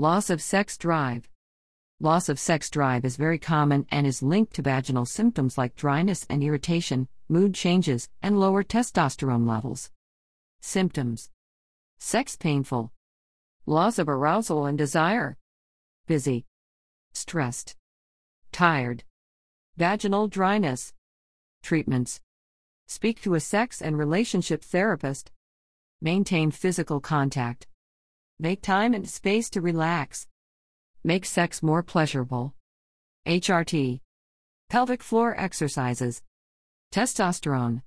Loss of sex drive. Loss of sex drive is very common and is linked to vaginal symptoms like dryness and irritation, mood changes, and lower testosterone levels. Symptoms Sex painful, loss of arousal and desire, busy, stressed, tired, vaginal dryness. Treatments Speak to a sex and relationship therapist. Maintain physical contact. Make time and space to relax. Make sex more pleasurable. HRT. Pelvic floor exercises. Testosterone.